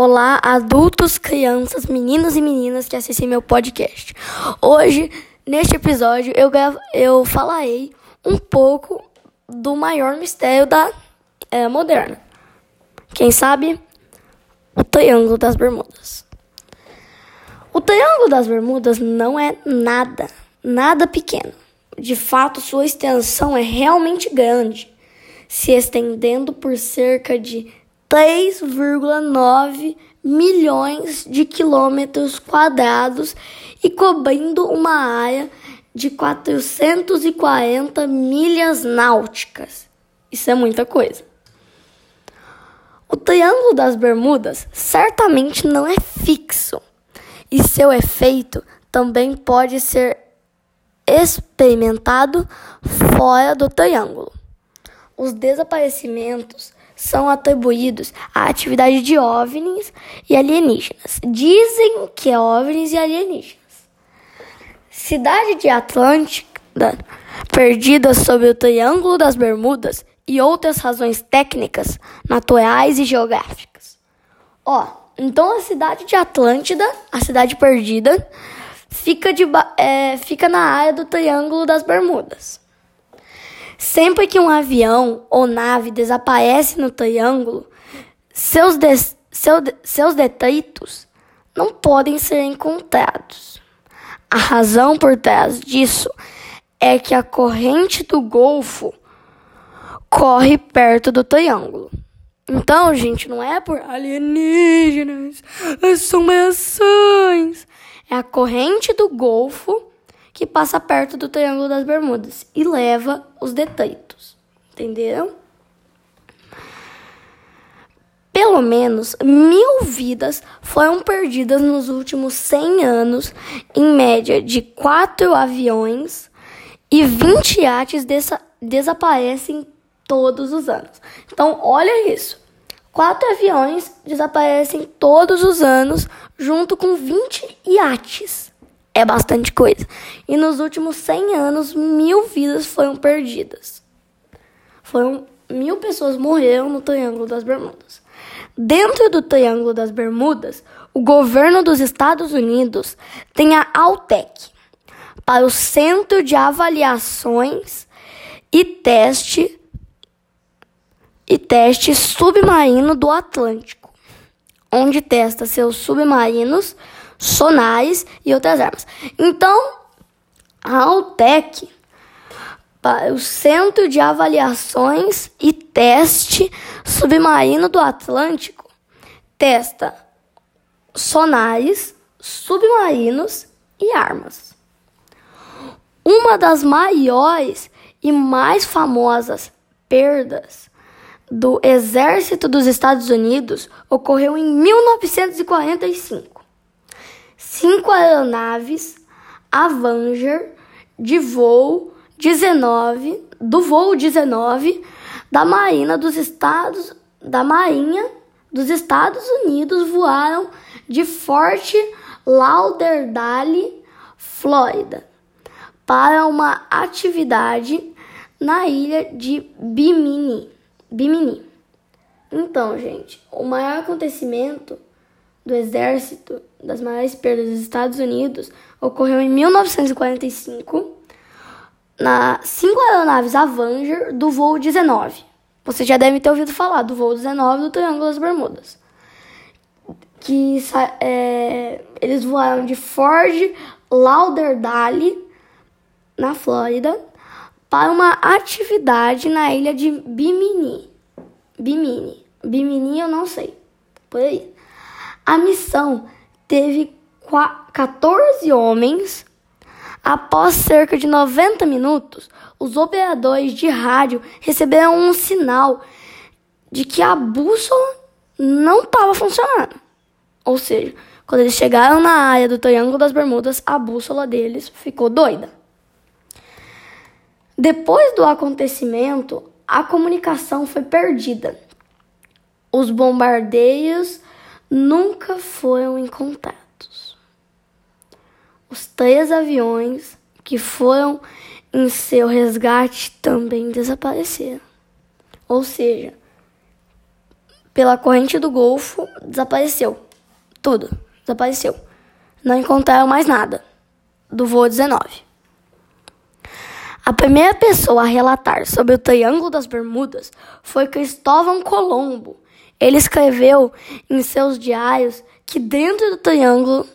Olá, adultos, crianças, meninos e meninas que assistem meu podcast. Hoje, neste episódio, eu, eu falarei um pouco do maior mistério da era moderna. Quem sabe? O Triângulo das Bermudas. O Triângulo das Bermudas não é nada, nada pequeno. De fato, sua extensão é realmente grande, se estendendo por cerca de 3,9 milhões de quilômetros quadrados e cobrindo uma área de 440 milhas náuticas. Isso é muita coisa. O Triângulo das Bermudas certamente não é fixo e seu efeito também pode ser experimentado fora do triângulo. Os desaparecimentos são atribuídos à atividade de OVNIs e alienígenas. Dizem que é OVNIs e alienígenas. Cidade de Atlântida, perdida sob o Triângulo das Bermudas e outras razões técnicas, naturais e geográficas. Ó, então a cidade de Atlântida, a cidade perdida, fica, de, é, fica na área do Triângulo das Bermudas. Sempre que um avião ou nave desaparece no triângulo, seus, de, seu, seus detritos não podem ser encontrados. A razão por trás disso é que a corrente do Golfo corre perto do triângulo. Então, gente, não é por alienígenas, assombrações. É a corrente do Golfo que passa perto do Triângulo das Bermudas e leva os detritos. Entenderam? Pelo menos mil vidas foram perdidas nos últimos 100 anos, em média de quatro aviões e 20 iates desa desaparecem todos os anos. Então, olha isso. Quatro aviões desaparecem todos os anos, junto com 20 iates é bastante coisa. E nos últimos 100 anos, mil vidas foram perdidas. Foram mil pessoas morreram no Triângulo das Bermudas. Dentro do Triângulo das Bermudas, o governo dos Estados Unidos tem a Altec para o Centro de Avaliações e Teste e Teste Submarino do Atlântico, onde testa seus submarinos sonares e outras armas. Então, a Altec, o Centro de Avaliações e Teste Submarino do Atlântico, testa sonares, submarinos e armas. Uma das maiores e mais famosas perdas do Exército dos Estados Unidos ocorreu em 1945 cinco aeronaves Avenger de voo 19 do voo 19 da Marinha dos Estados da Marinha dos Estados Unidos voaram de Fort Lauderdale, Flórida, para uma atividade na ilha de Bimini. Bimini. Então, gente, o maior acontecimento do exército das maiores perdas dos Estados Unidos ocorreu em 1945 na cinco aeronaves Avenger do voo 19. Você já deve ter ouvido falar do voo 19 do Triângulo das Bermudas. Que é, eles voaram de Fort Lauderdale, na Flórida, para uma atividade na ilha de Bimini. Bimini. Bimini eu não sei. Por aí. A missão teve 14 homens. Após cerca de 90 minutos, os operadores de rádio receberam um sinal de que a bússola não estava funcionando. Ou seja, quando eles chegaram na área do Triângulo das Bermudas, a bússola deles ficou doida. Depois do acontecimento, a comunicação foi perdida. Os bombardeios nunca foram encontrados. Os três aviões que foram em seu resgate também desapareceram. Ou seja, pela corrente do Golfo desapareceu. Tudo desapareceu. Não encontraram mais nada do voo 19. A primeira pessoa a relatar sobre o Triângulo das Bermudas foi Cristóvão Colombo. Ele escreveu em seus diários que dentro do triângulo,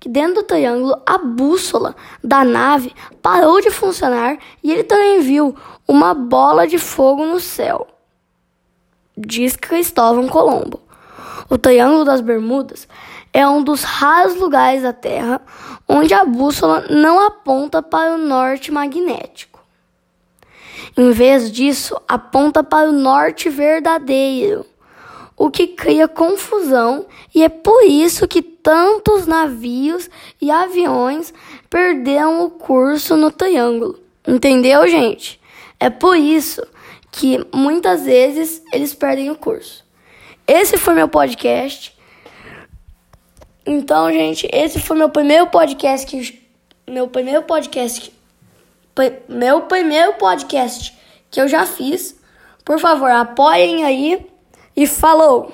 que dentro do triângulo a bússola da nave parou de funcionar e ele também viu uma bola de fogo no céu. Diz Cristóvão Colombo. O Triângulo das Bermudas é um dos raros lugares da Terra onde a bússola não aponta para o norte magnético. Em vez disso, aponta para o norte verdadeiro, o que cria confusão e é por isso que tantos navios e aviões perderam o curso no triângulo. Entendeu, gente? É por isso que muitas vezes eles perdem o curso. Esse foi meu podcast. Então, gente, esse foi meu primeiro podcast que meu primeiro podcast meu primeiro podcast que eu já fiz. Por favor, apoiem aí e falou.